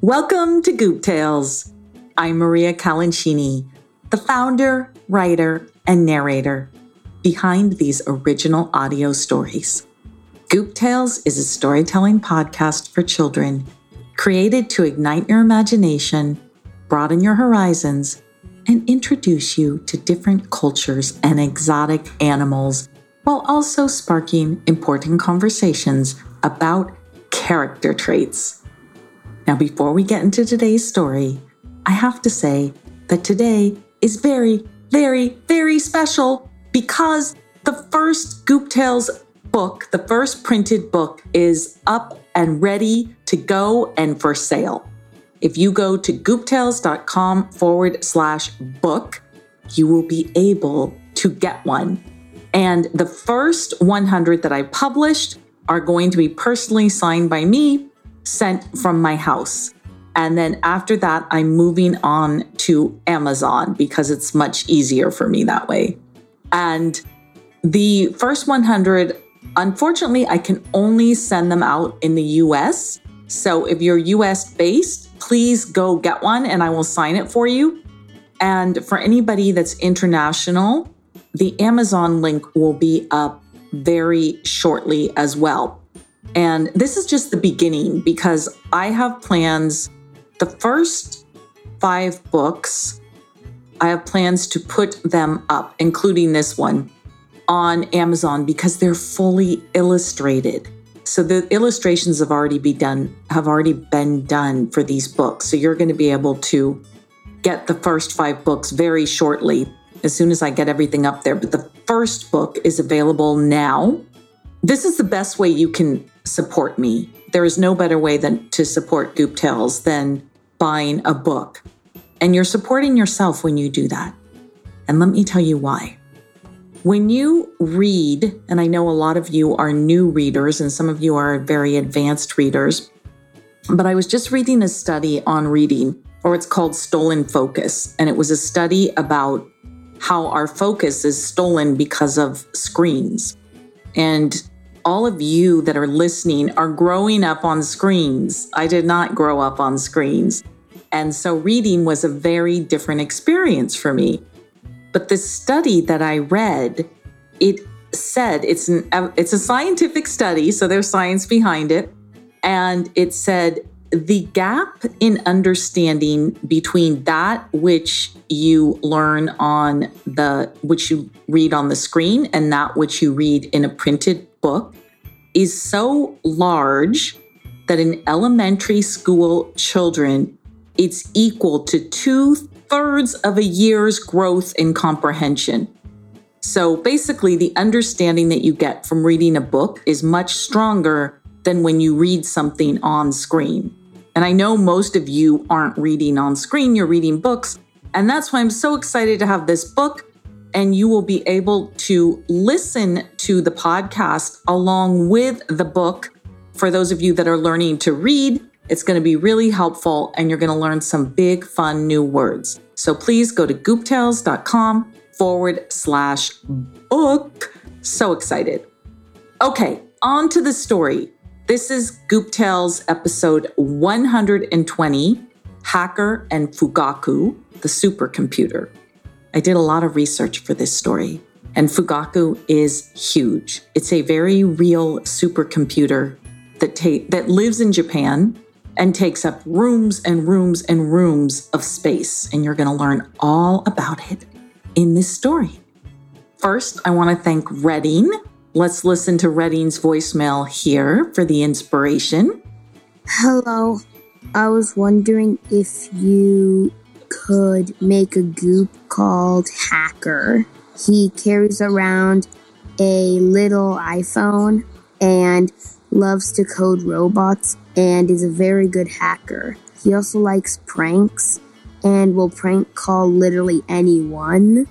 Welcome to Goop Tales. I'm Maria Calancini, the founder, writer, and narrator behind these original audio stories. Goop Tales is a storytelling podcast for children created to ignite your imagination, broaden your horizons, and introduce you to different cultures and exotic animals while also sparking important conversations about character traits. Now, before we get into today's story, I have to say that today is very, very, very special because the first Goop Tales book, the first printed book, is up and ready to go and for sale. If you go to gooptales.com forward slash book, you will be able to get one. And the first 100 that I published are going to be personally signed by me, sent from my house. And then after that, I'm moving on to Amazon because it's much easier for me that way. And the first 100, unfortunately, I can only send them out in the US. So if you're US based, please go get one and I will sign it for you. And for anybody that's international, the Amazon link will be up very shortly as well. And this is just the beginning because I have plans. The first five books, I have plans to put them up, including this one, on Amazon because they're fully illustrated. So the illustrations have already be done have already been done for these books. So you're going to be able to get the first 5 books very shortly as soon as I get everything up there. But the first book is available now. This is the best way you can support me. There is no better way than to support Goop Tales than buying a book. And you're supporting yourself when you do that. And let me tell you why. When you read, and I know a lot of you are new readers and some of you are very advanced readers, but I was just reading a study on reading, or it's called Stolen Focus. And it was a study about how our focus is stolen because of screens. And all of you that are listening are growing up on screens. I did not grow up on screens. And so reading was a very different experience for me. But the study that I read, it said it's an it's a scientific study, so there's science behind it, and it said the gap in understanding between that which you learn on the which you read on the screen and that which you read in a printed book is so large that in elementary school children it's equal to two thirds of a year's growth in comprehension so basically the understanding that you get from reading a book is much stronger than when you read something on screen and I know most of you aren't reading on screen, you're reading books. And that's why I'm so excited to have this book. And you will be able to listen to the podcast along with the book. For those of you that are learning to read, it's going to be really helpful and you're going to learn some big, fun new words. So please go to gooptales.com forward slash book. So excited. Okay, on to the story. This is Goop Tales episode 120 Hacker and Fugaku, the supercomputer. I did a lot of research for this story, and Fugaku is huge. It's a very real supercomputer that, ta- that lives in Japan and takes up rooms and rooms and rooms of space. And you're going to learn all about it in this story. First, I want to thank Redding Let's listen to Redding's voicemail here for the inspiration. Hello. I was wondering if you could make a goop called Hacker. He carries around a little iPhone and loves to code robots and is a very good hacker. He also likes pranks and will prank call literally anyone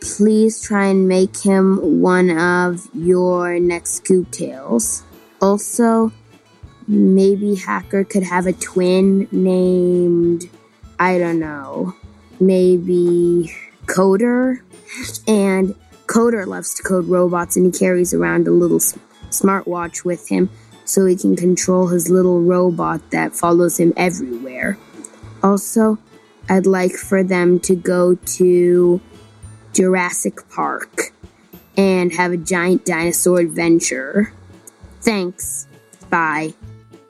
please try and make him one of your next Goop Tales. Also, maybe Hacker could have a twin named, I don't know, maybe Coder. And Coder loves to code robots and he carries around a little smartwatch with him so he can control his little robot that follows him everywhere. Also, I'd like for them to go to Jurassic Park and have a giant dinosaur adventure. Thanks. Bye.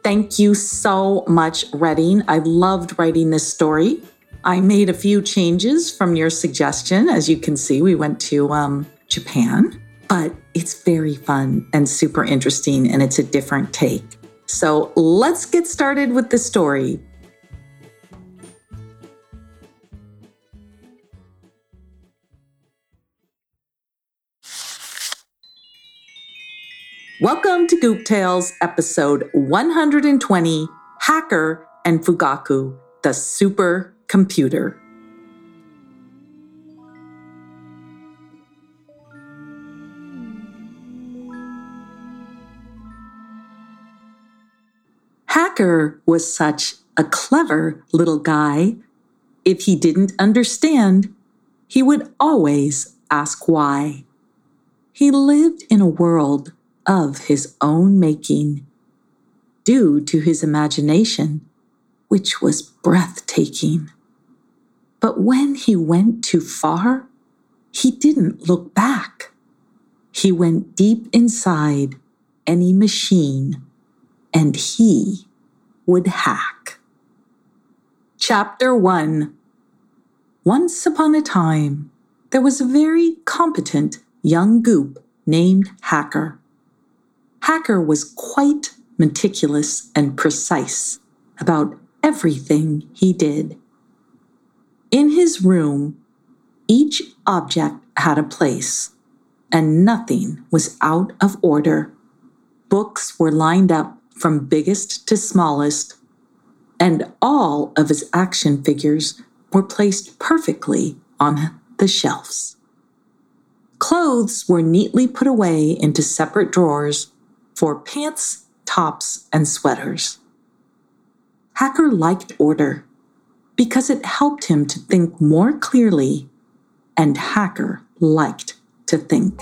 Thank you so much, Redding. I loved writing this story. I made a few changes from your suggestion. As you can see, we went to um, Japan, but it's very fun and super interesting, and it's a different take. So let's get started with the story. Welcome to Goop Tales, episode 120 Hacker and Fugaku, the Super Computer. Hacker was such a clever little guy. If he didn't understand, he would always ask why. He lived in a world of his own making, due to his imagination, which was breathtaking. But when he went too far, he didn't look back. He went deep inside any machine and he would hack. Chapter 1 Once upon a time, there was a very competent young goop named Hacker. Hacker was quite meticulous and precise about everything he did. In his room, each object had a place, and nothing was out of order. Books were lined up from biggest to smallest, and all of his action figures were placed perfectly on the shelves. Clothes were neatly put away into separate drawers for pants, tops, and sweaters. Hacker liked order because it helped him to think more clearly, and Hacker liked to think.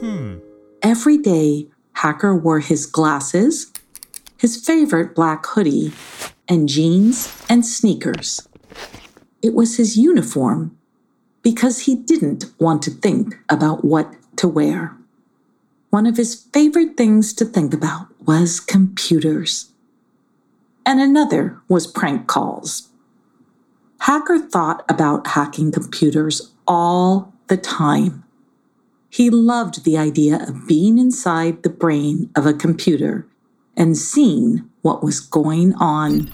Hmm. Every day, Hacker wore his glasses, his favorite black hoodie, and jeans and sneakers. It was his uniform because he didn't want to think about what to wear. One of his favorite things to think about was computers. And another was prank calls. Hacker thought about hacking computers all the time. He loved the idea of being inside the brain of a computer and seeing what was going on.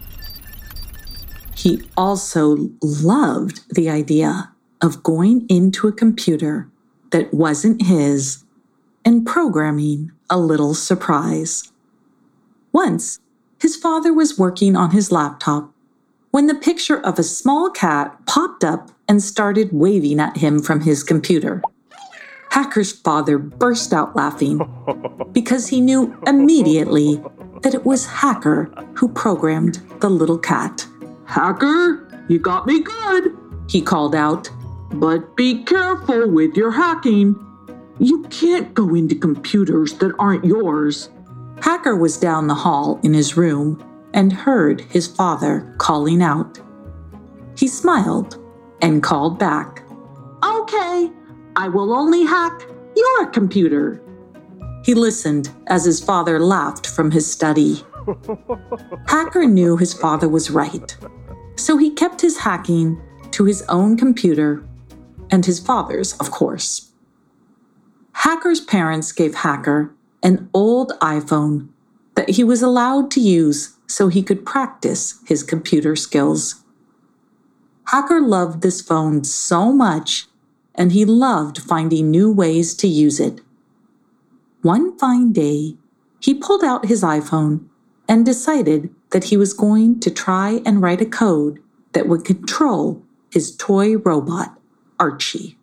He also loved the idea of going into a computer that wasn't his and programming a little surprise. Once, his father was working on his laptop when the picture of a small cat popped up and started waving at him from his computer. Hacker's father burst out laughing because he knew immediately that it was Hacker who programmed the little cat. Hacker, you got me good, he called out. But be careful with your hacking. You can't go into computers that aren't yours. Hacker was down the hall in his room and heard his father calling out. He smiled and called back, Okay, I will only hack your computer. He listened as his father laughed from his study. Hacker knew his father was right, so he kept his hacking to his own computer and his father's, of course. Hacker's parents gave Hacker an old iPhone that he was allowed to use so he could practice his computer skills. Hacker loved this phone so much, and he loved finding new ways to use it. One fine day, he pulled out his iPhone and decided that he was going to try and write a code that would control his toy robot, Archie.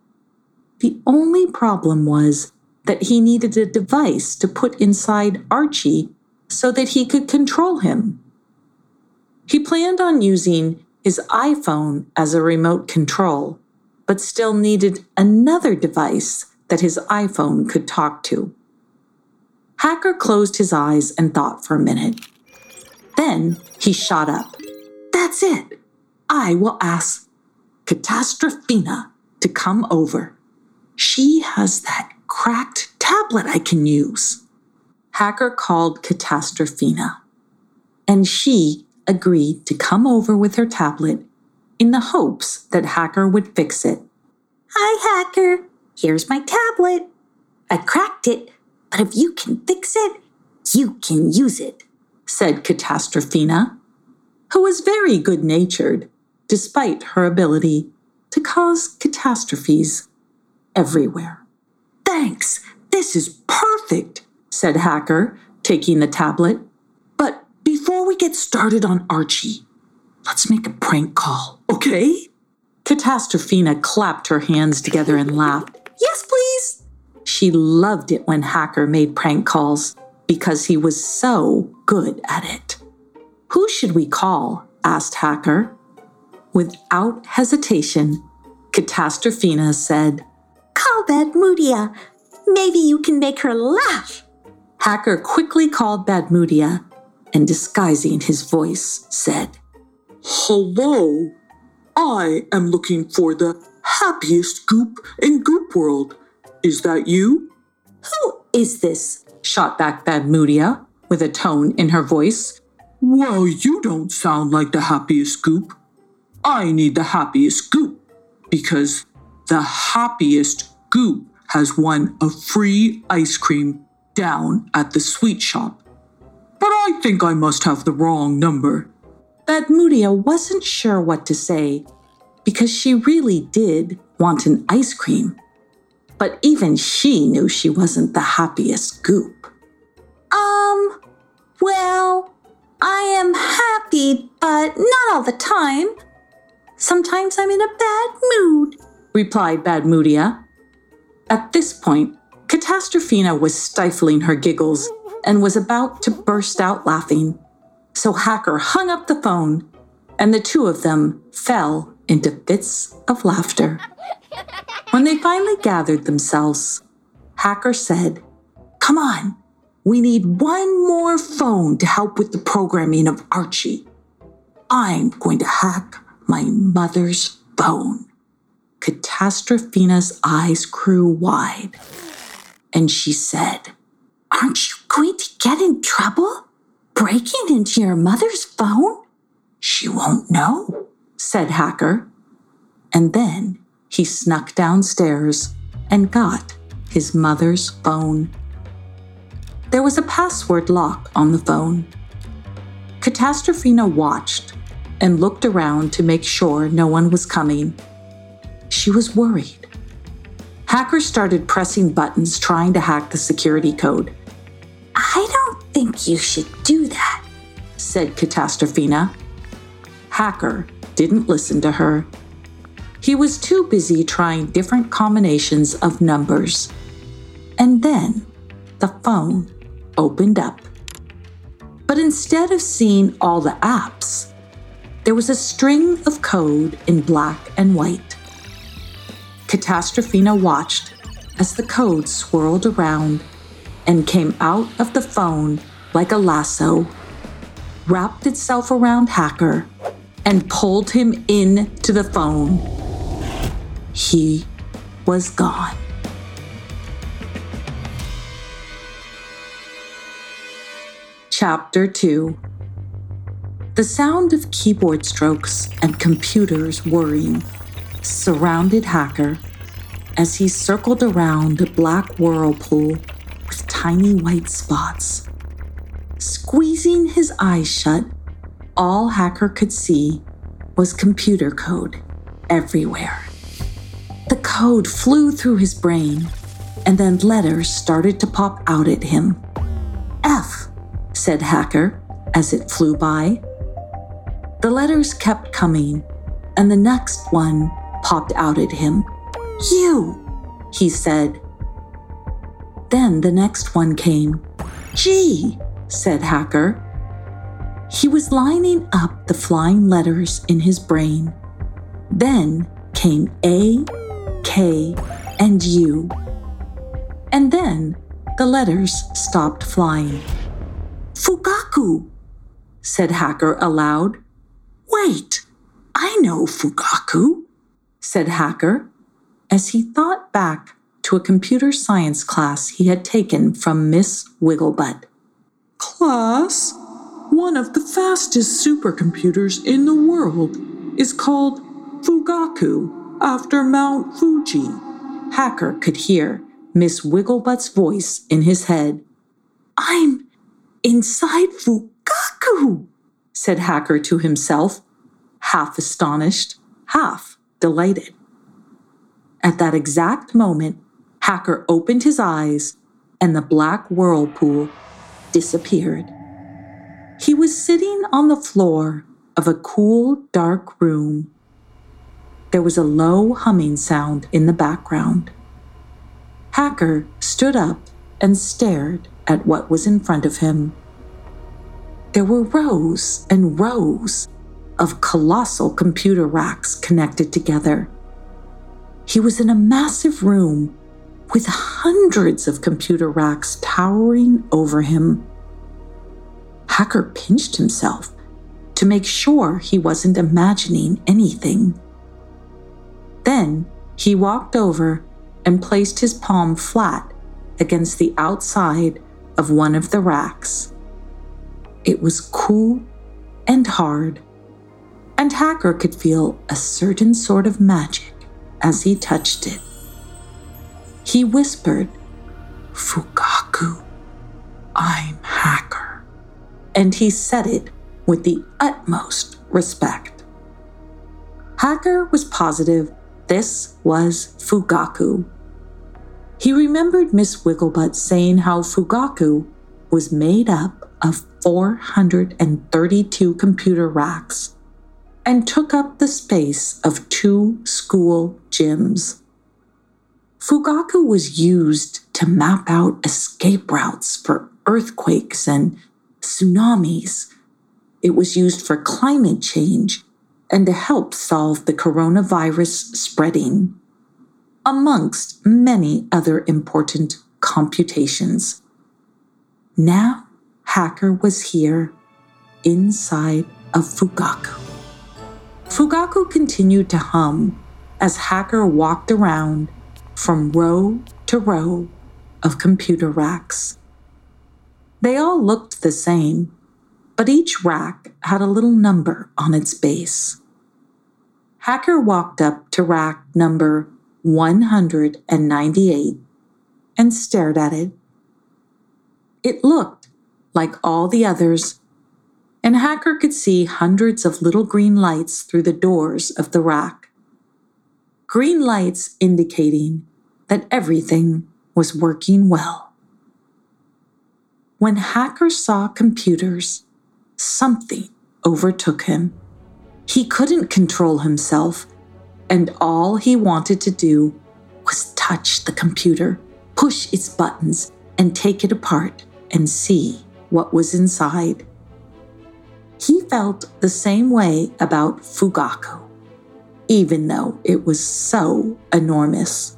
The only problem was that he needed a device to put inside Archie so that he could control him. He planned on using his iPhone as a remote control, but still needed another device that his iPhone could talk to. Hacker closed his eyes and thought for a minute. Then he shot up. That's it. I will ask Catastrophina to come over. She has that cracked tablet I can use. Hacker called Catastrophina, and she agreed to come over with her tablet in the hopes that Hacker would fix it. Hi, Hacker. Here's my tablet. I cracked it, but if you can fix it, you can use it, said Catastrophina, who was very good natured despite her ability to cause catastrophes everywhere. Thanks, this is perfect, said Hacker, taking the tablet. But before we get started on Archie, let's make a prank call, okay? Catastrophina clapped her hands together and laughed. Yes, please. She loved it when Hacker made prank calls because he was so good at it. Who should we call? asked Hacker. Without hesitation, Catastrophina said, Call Badmudia. Maybe you can make her laugh. Hacker quickly called Badmudia and, disguising his voice, said, Hello, I am looking for the happiest goop in Goop World. Is that you? Who is this? shot back Badmudia with a tone in her voice. Well, you don't sound like the happiest goop. I need the happiest goop because the happiest goop has won a free ice cream down at the sweet shop. But I think I must have the wrong number. Badmudia wasn't sure what to say because she really did want an ice cream. But even she knew she wasn't the happiest goop. Um, well, I am happy, but not all the time. Sometimes I'm in a bad mood, replied Badmudia. At this point, Catastrophina was stifling her giggles and was about to burst out laughing. So Hacker hung up the phone, and the two of them fell into fits of laughter. When they finally gathered themselves, Hacker said, Come on, we need one more phone to help with the programming of Archie. I'm going to hack my mother's phone. Catastrophina's eyes grew wide, and she said, Aren't you going to get in trouble? Breaking into your mother's phone? She won't know, said Hacker. And then he snuck downstairs and got his mother's phone. There was a password lock on the phone. Catastrophina watched and looked around to make sure no one was coming. She was worried. Hacker started pressing buttons trying to hack the security code. I don't think you should do that, said Catastrophina. Hacker didn't listen to her. He was too busy trying different combinations of numbers. And then the phone opened up. But instead of seeing all the apps, there was a string of code in black and white. Catastrophina watched as the code swirled around and came out of the phone like a lasso, wrapped itself around Hacker, and pulled him in to the phone. He was gone. Chapter 2 The sound of keyboard strokes and computers whirring surrounded Hacker as he circled around a black whirlpool with tiny white spots. Squeezing his eyes shut, all Hacker could see was computer code everywhere. The code flew through his brain, and then letters started to pop out at him. F, said Hacker as it flew by. The letters kept coming, and the next one popped out at him. You, he said. Then the next one came. G, said Hacker. He was lining up the flying letters in his brain. Then came A, K, and U. And then the letters stopped flying. Fugaku, said Hacker aloud. Wait, I know Fugaku, said Hacker as he thought back to a computer science class he had taken from Miss Wigglebutt. Class, one of the fastest supercomputers in the world is called Fugaku after Mount Fuji. Hacker could hear Miss Wigglebutt's voice in his head. I'm inside Fugaku, said Hacker to himself, half astonished, half delighted. At that exact moment, Hacker opened his eyes and the black whirlpool disappeared. He was sitting on the floor of a cool, dark room. There was a low humming sound in the background. Hacker stood up and stared at what was in front of him. There were rows and rows of colossal computer racks connected together. He was in a massive room with hundreds of computer racks towering over him. Hacker pinched himself to make sure he wasn't imagining anything. Then he walked over and placed his palm flat against the outside of one of the racks. It was cool and hard, and Hacker could feel a certain sort of magic as he touched it. He whispered, Fugaku, I'm Hacker. And he said it with the utmost respect. Hacker was positive this was Fugaku. He remembered Miss Wigglebutt saying how Fugaku was made up of 432 computer racks and took up the space of two school gyms. Fugaku was used to map out escape routes for earthquakes and tsunamis. It was used for climate change and to help solve the coronavirus spreading, amongst many other important computations. Now, Hacker was here, inside of Fugaku. Fugaku continued to hum as Hacker walked around from row to row of computer racks. They all looked the same, but each rack had a little number on its base. Hacker walked up to rack number 198 and stared at it. It looked like all the others, and Hacker could see hundreds of little green lights through the doors of the rack. Green lights indicating that everything was working well. When Hacker saw computers, something overtook him. He couldn't control himself, and all he wanted to do was touch the computer, push its buttons, and take it apart and see what was inside. He felt the same way about Fugaku, even though it was so enormous.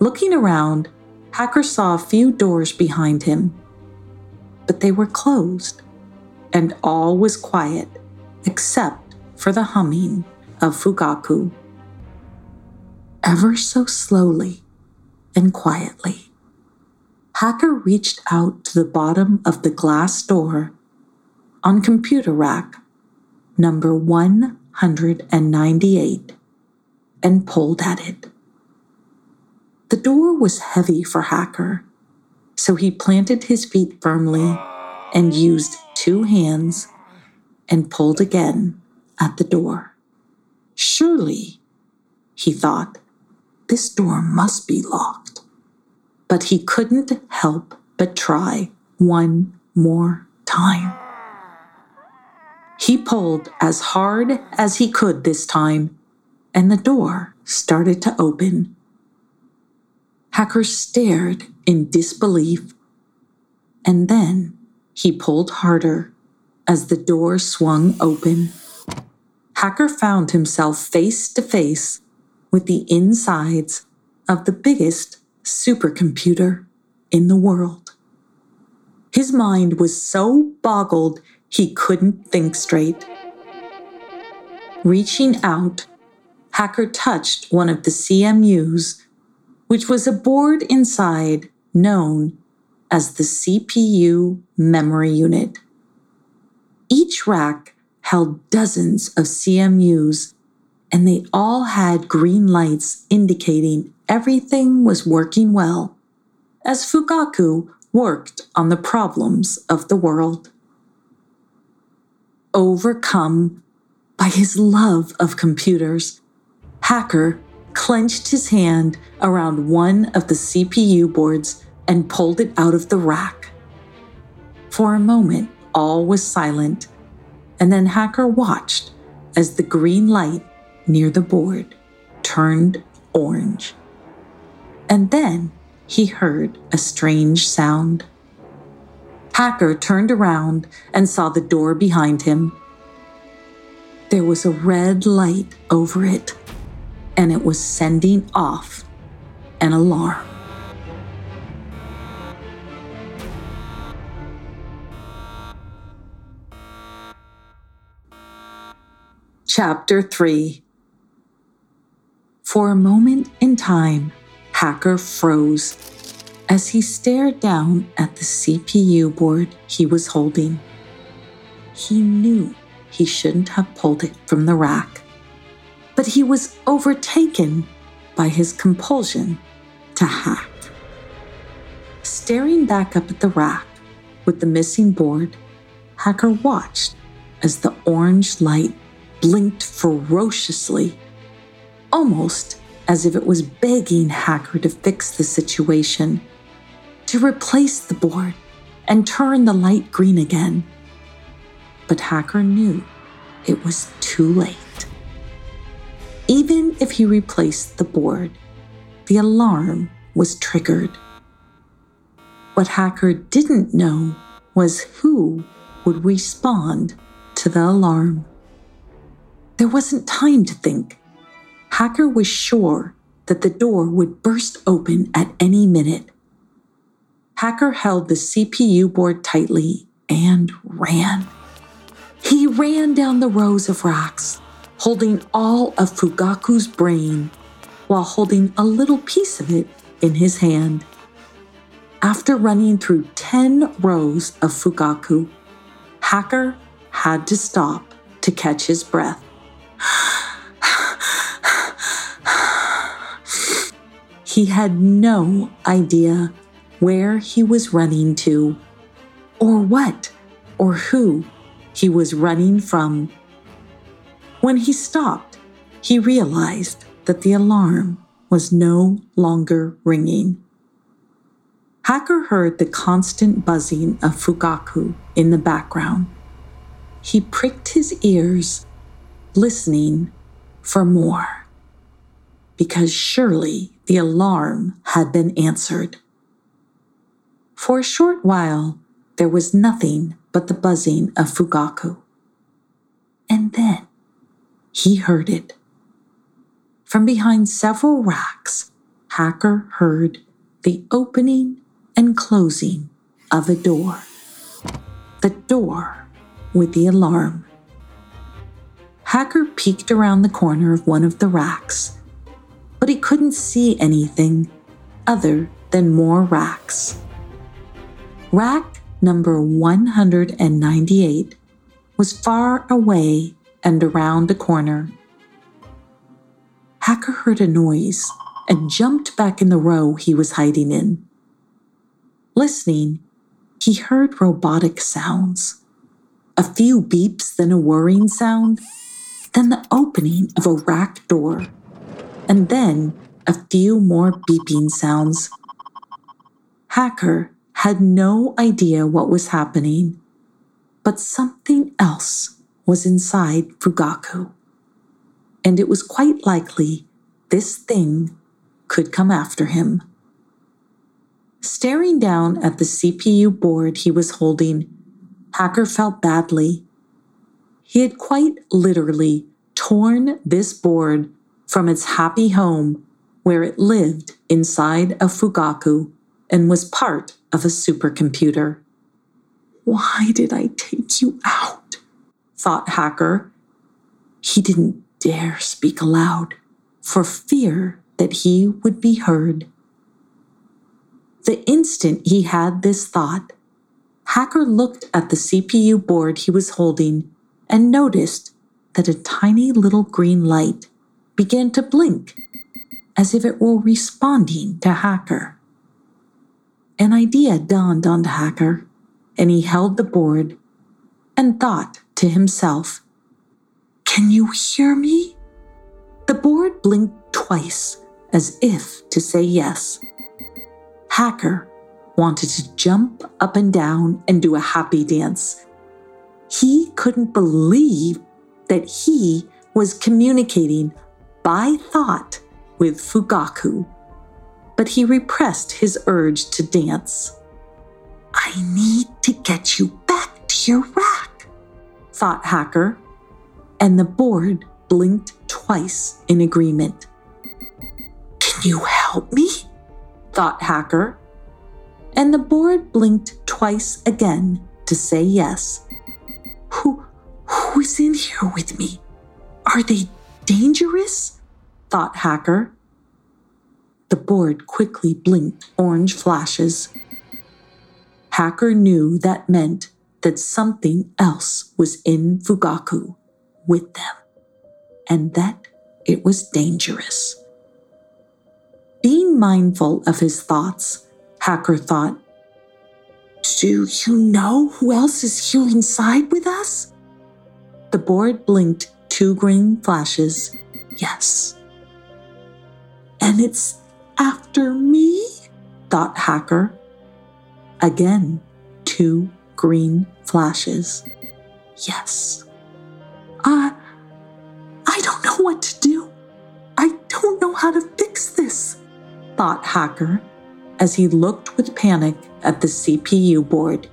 Looking around, Hacker saw a few doors behind him, but they were closed, and all was quiet except for the humming of Fugaku. Ever so slowly and quietly, Hacker reached out to the bottom of the glass door on computer rack number 198 and pulled at it. The door was heavy for Hacker, so he planted his feet firmly and used two hands and pulled again at the door. Surely, he thought, this door must be locked. But he couldn't help but try one more time. He pulled as hard as he could this time, and the door started to open Hacker stared in disbelief, and then he pulled harder as the door swung open. Hacker found himself face to face with the insides of the biggest supercomputer in the world. His mind was so boggled he couldn't think straight. Reaching out, Hacker touched one of the CMUs, which was a board inside known as the CPU memory unit. Each rack held dozens of CMUs, and they all had green lights indicating everything was working well, as Fugaku worked on the problems of the world. Overcome by his love of computers, Hacker clenched his hand around one of the CPU boards and pulled it out of the rack. For a moment, all was silent, and then Hacker watched as the green light near the board turned orange. And then he heard a strange sound. Hacker turned around and saw the door behind him. There was a red light over it, and it was sending off an alarm. Chapter 3 For a moment in time, Hacker froze as he stared down at the CPU board he was holding. He knew he shouldn't have pulled it from the rack, but he was overtaken by his compulsion to hack. Staring back up at the rack with the missing board, Hacker watched as the orange light blinked ferociously, almost as if it was begging Hacker to fix the situation, to replace the board and turn the light green again. But Hacker knew it was too late. Even if he replaced the board, the alarm was triggered. What Hacker didn't know was who would respond to the alarm. There wasn't time to think. Hacker was sure that the door would burst open at any minute. Hacker held the CPU board tightly and ran. He ran down the rows of rocks, holding all of Fugaku's brain while holding a little piece of it in his hand. After running through 10 rows of Fugaku, Hacker had to stop to catch his breath. He had no idea where he was running to, or what, or who he was running from. When he stopped, he realized that the alarm was no longer ringing. Hacker heard the constant buzzing of Fugaku in the background. He pricked his ears, listening for more because surely the alarm had been answered. For a short while, there was nothing but the buzzing of Fugaku. And then he heard it. From behind several racks, Hacker heard the opening and closing of a door. The door with the alarm. Hacker peeked around the corner of one of the racks but he couldn't see anything other than more racks. Rack number 198 was far away and around a corner. Hacker heard a noise and jumped back in the row he was hiding in. Listening, he heard robotic sounds. A few beeps, then a whirring sound, then the opening of a rack door and then a few more beeping sounds. Hacker had no idea what was happening, but something else was inside Fugaku. And it was quite likely this thing could come after him. Staring down at the CPU board he was holding, Hacker felt badly. He had quite literally torn this board from its happy home where it lived inside of Fugaku and was part of a supercomputer. Why did I take you out? thought Hacker. He didn't dare speak aloud for fear that he would be heard. The instant he had this thought, Hacker looked at the CPU board he was holding and noticed that a tiny little green light began to blink as if it were responding to Hacker. An idea dawned on the Hacker, and he held the board and thought to himself, Can you hear me? The board blinked twice as if to say yes. Hacker wanted to jump up and down and do a happy dance. He couldn't believe that he was communicating by thought with Fugaku, but he repressed his urge to dance. I need to get you back to your rack, thought Hacker, and the board blinked twice in agreement. Can you help me? thought Hacker, and the board blinked twice again to say yes. Who, who is in here with me? Are they dangerous? thought Hacker. The board quickly blinked orange flashes. Hacker knew that meant that something else was in Fugaku with them, and that it was dangerous. Being mindful of his thoughts, Hacker thought, Do you know who else is here inside with us? The board blinked two green flashes. Yes. And it's after me? thought Hacker. Again, two green flashes. Yes. I. I don't know what to do. I don't know how to fix this, thought Hacker as he looked with panic at the CPU board.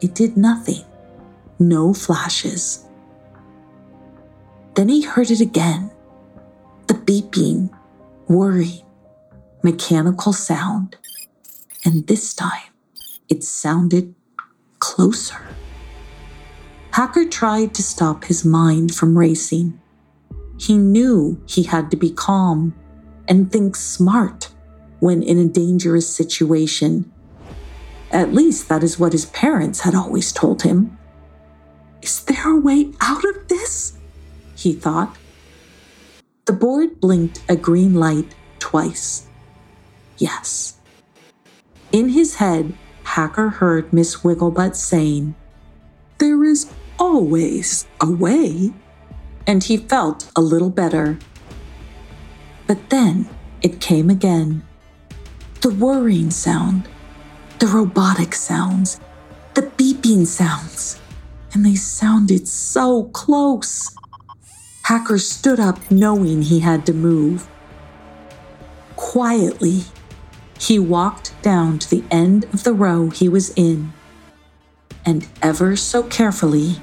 It did nothing. No flashes. Then he heard it again the beeping, worry, mechanical sound. And this time, it sounded closer. Hacker tried to stop his mind from racing. He knew he had to be calm and think smart when in a dangerous situation. At least that is what his parents had always told him. Is there a way out of this? He thought. The board blinked a green light twice. Yes. In his head, Hacker heard Miss Wigglebutt saying, There is always a way. And he felt a little better. But then it came again the whirring sound, the robotic sounds, the beeping sounds, and they sounded so close. Hacker stood up knowing he had to move. Quietly, he walked down to the end of the row he was in, and ever so carefully,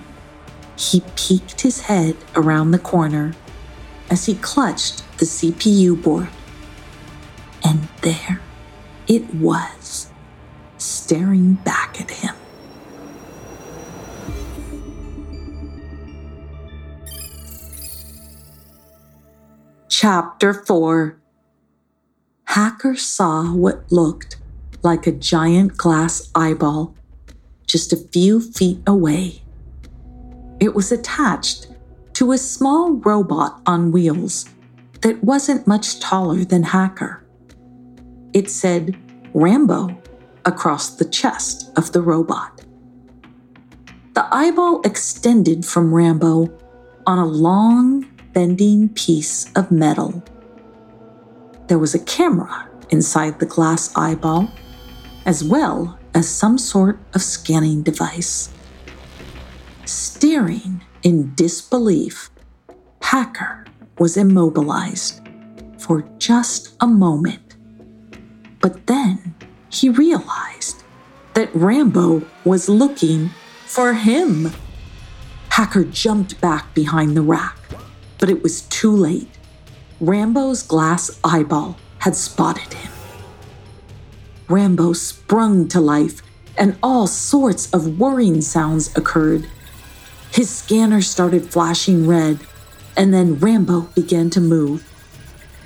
he peeked his head around the corner as he clutched the CPU board. And there it was, staring back at him. Chapter 4 Hacker saw what looked like a giant glass eyeball just a few feet away. It was attached to a small robot on wheels that wasn't much taller than Hacker it said Rambo across the chest of the robot. The eyeball extended from Rambo on a long, bending piece of metal. There was a camera inside the glass eyeball, as well as some sort of scanning device. Staring in disbelief, Hacker was immobilized for just a moment but then he realized that Rambo was looking for him. Hacker jumped back behind the rack, but it was too late. Rambo's glass eyeball had spotted him. Rambo sprung to life and all sorts of whirring sounds occurred. His scanner started flashing red, and then Rambo began to move.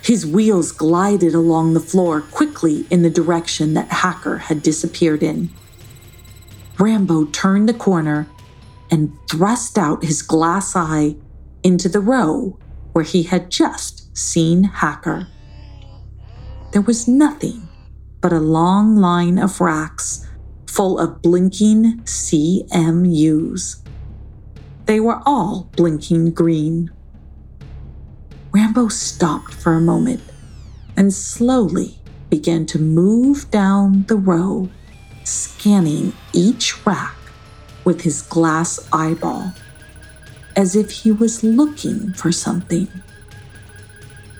His wheels glided along the floor quickly in the direction that Hacker had disappeared in. Rambo turned the corner and thrust out his glass eye into the row where he had just seen Hacker. There was nothing but a long line of racks full of blinking CMUs. They were all blinking green. Rambo stopped for a moment and slowly began to move down the row, scanning each rack with his glass eyeball, as if he was looking for something.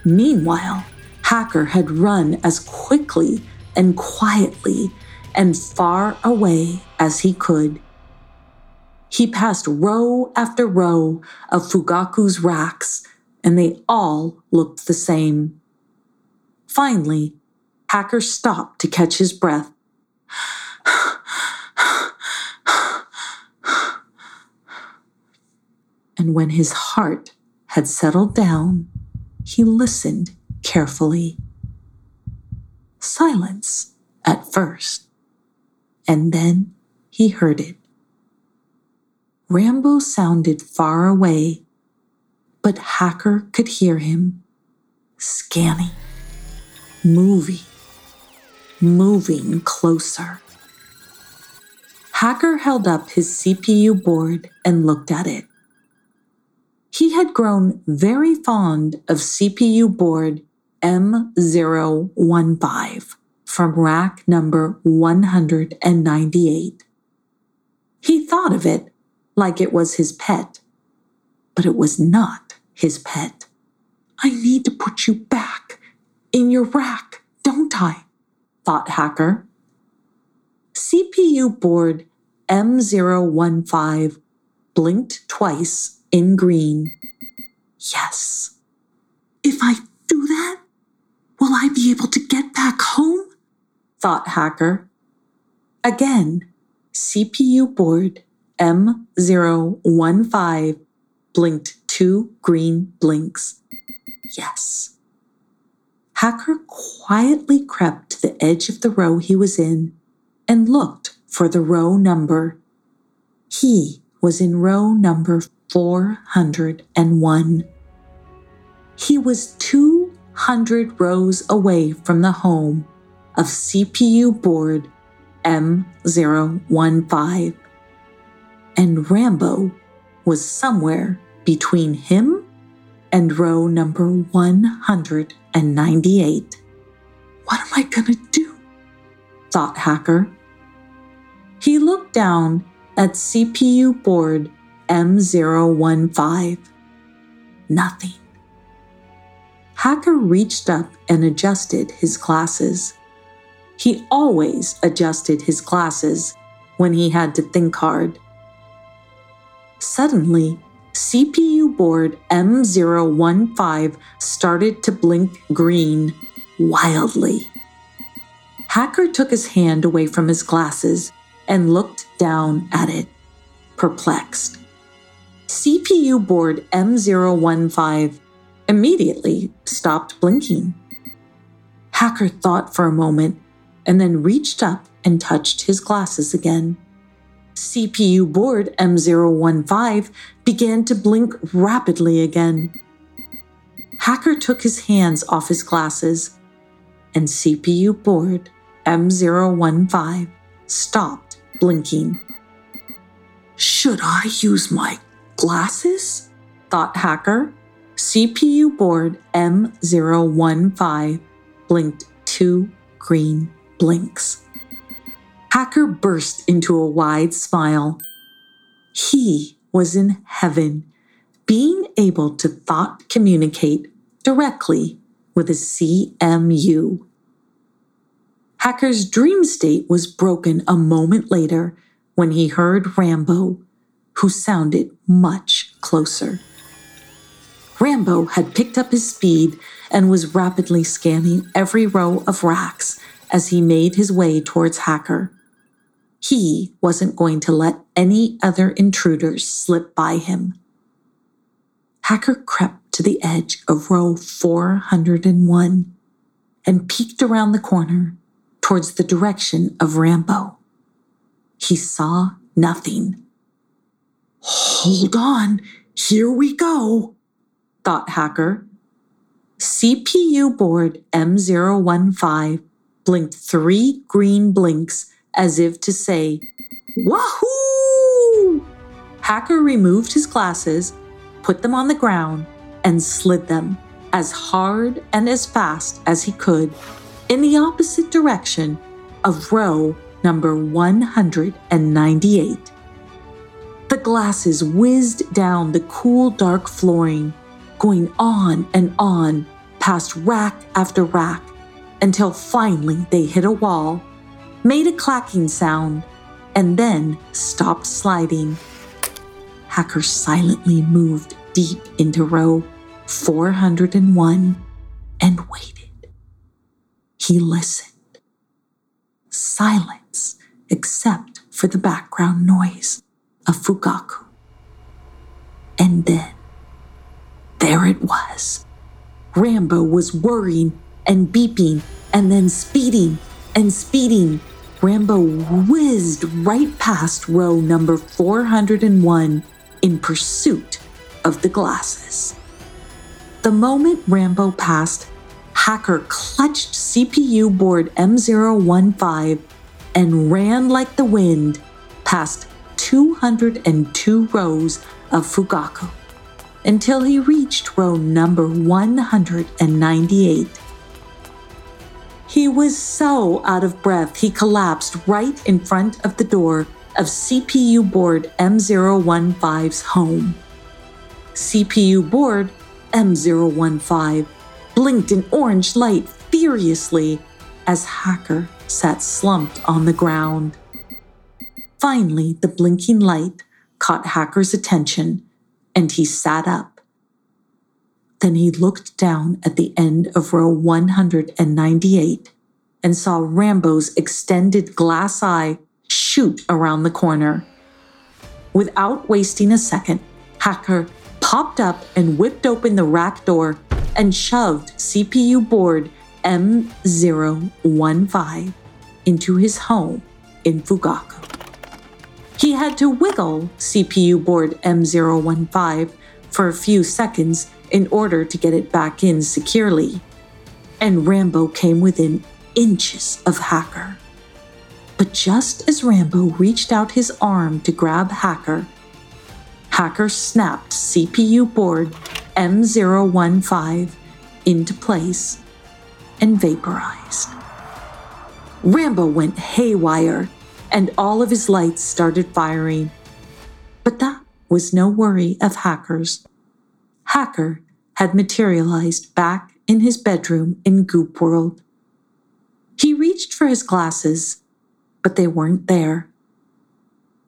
Meanwhile, Hacker had run as quickly and quietly and far away as he could. He passed row after row of Fugaku's racks and they all looked the same. Finally, Hacker stopped to catch his breath. And when his heart had settled down, he listened carefully. Silence at first, and then he heard it. Rambo sounded far away but Hacker could hear him scanning, moving, moving closer. Hacker held up his CPU board and looked at it. He had grown very fond of CPU board M015 from rack number 198. He thought of it like it was his pet, but it was not his pet. I need to put you back in your rack, don't I? thought Hacker. CPU board M015 blinked twice in green. Yes. If I do that, will I be able to get back home? thought Hacker. Again, CPU board M015 blinked two green blinks. Yes. Hacker quietly crept to the edge of the row he was in and looked for the row number. He was in row number 401. He was 200 rows away from the home of CPU board M015. And Rambo was somewhere between him and row number 198. What am I going to do? thought Hacker. He looked down at CPU board M015. Nothing. Hacker reached up and adjusted his glasses. He always adjusted his glasses when he had to think hard. Suddenly, CPU board M015 started to blink green wildly. Hacker took his hand away from his glasses and looked down at it, perplexed. CPU board M015 immediately stopped blinking. Hacker thought for a moment and then reached up and touched his glasses again. CPU board M015 began to blink rapidly again. Hacker took his hands off his glasses, and CPU board M015 stopped blinking. Should I use my glasses? thought Hacker. CPU board M015 blinked two green blinks. Hacker burst into a wide smile. He was in heaven, being able to thought communicate directly with a CMU. Hacker's dream state was broken a moment later when he heard Rambo, who sounded much closer. Rambo had picked up his speed and was rapidly scanning every row of racks as he made his way towards Hacker. He wasn't going to let any other intruders slip by him. Hacker crept to the edge of row 401 and peeked around the corner towards the direction of Rambo. He saw nothing. Hold on, here we go, thought Hacker. CPU board M015 blinked three green blinks as if to say, Wahoo! Hacker removed his glasses, put them on the ground, and slid them as hard and as fast as he could in the opposite direction of row number 198. The glasses whizzed down the cool, dark flooring, going on and on past rack after rack until finally they hit a wall, made a clacking sound, and then stopped sliding. Hacker silently moved deep into row 401 and waited. He listened. Silence, except for the background noise of Fugaku. And then, there it was. Rambo was whirring and beeping and then speeding and speeding. Rambo whizzed right past row number 401 in pursuit of the glasses. The moment Rambo passed, Hacker clutched CPU board M015 and ran like the wind past 202 rows of Fugaku until he reached row number 198. He was so out of breath, he collapsed right in front of the door of CPU board M015's home. CPU board M015 blinked an orange light furiously as Hacker sat slumped on the ground. Finally, the blinking light caught Hacker's attention and he sat up. Then he looked down at the end of row 198 and saw Rambo's extended glass eye shoot around the corner. Without wasting a second, Hacker popped up and whipped open the rack door and shoved CPU board M015 into his home in Fugaku. He had to wiggle CPU board M015 for a few seconds in order to get it back in securely, and Rambo came within inches of Hacker. But just as Rambo reached out his arm to grab Hacker, Hacker snapped CPU board M015 into place and vaporized. Rambo went haywire and all of his lights started firing. But that was no worry of Hacker's. Hacker had materialized back in his bedroom in Goop World. He reached for his glasses, but they weren't there.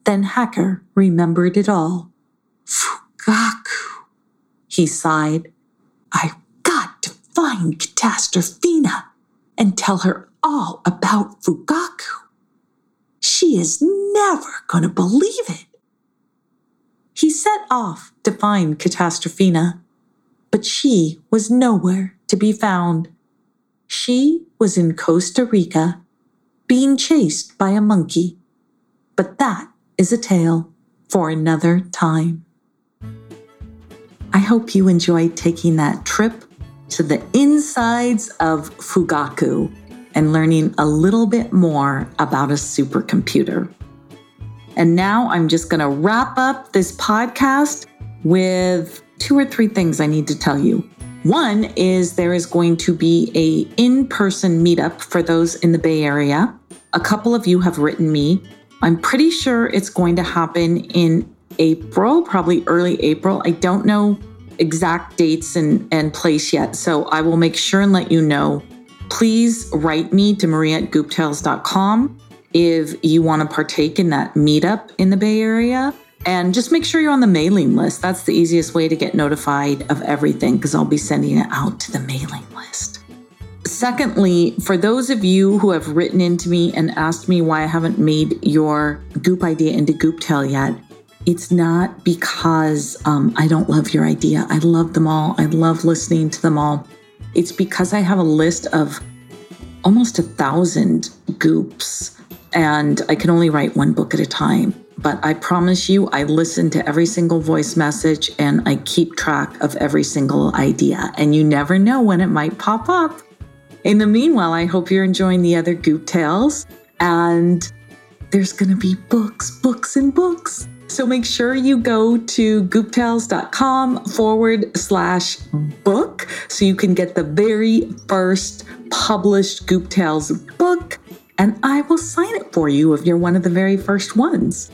Then Hacker remembered it all. Fugaku, he sighed. I've got to find Catastrophina and tell her all about Fugaku. She is never going to believe it. He set off to find Catastrophina, but she was nowhere to be found. She was in Costa Rica, being chased by a monkey. But that is a tale for another time. I hope you enjoyed taking that trip to the insides of Fugaku and learning a little bit more about a supercomputer. And now I'm just going to wrap up this podcast with two or three things I need to tell you. One is there is going to be a in-person meetup for those in the Bay Area. A couple of you have written me. I'm pretty sure it's going to happen in April, probably early April. I don't know exact dates and, and place yet, so I will make sure and let you know. Please write me to maria at gooptales.com if you want to partake in that meetup in the Bay Area. And just make sure you're on the mailing list. That's the easiest way to get notified of everything because I'll be sending it out to the mailing list. Secondly, for those of you who have written into me and asked me why I haven't made your goop idea into Goop Tale yet, it's not because um, I don't love your idea. I love them all. I love listening to them all. It's because I have a list of almost a thousand goops and I can only write one book at a time. But I promise you, I listen to every single voice message and I keep track of every single idea. And you never know when it might pop up. In the meanwhile, I hope you're enjoying the other Goop Tales. And there's going to be books, books, and books. So make sure you go to gooptales.com forward slash book so you can get the very first published Goop Tales book. And I will sign it for you if you're one of the very first ones.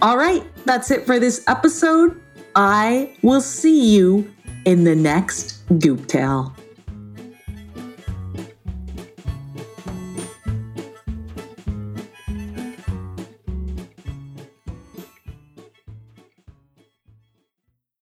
All right, that's it for this episode. I will see you in the next Goop Tale.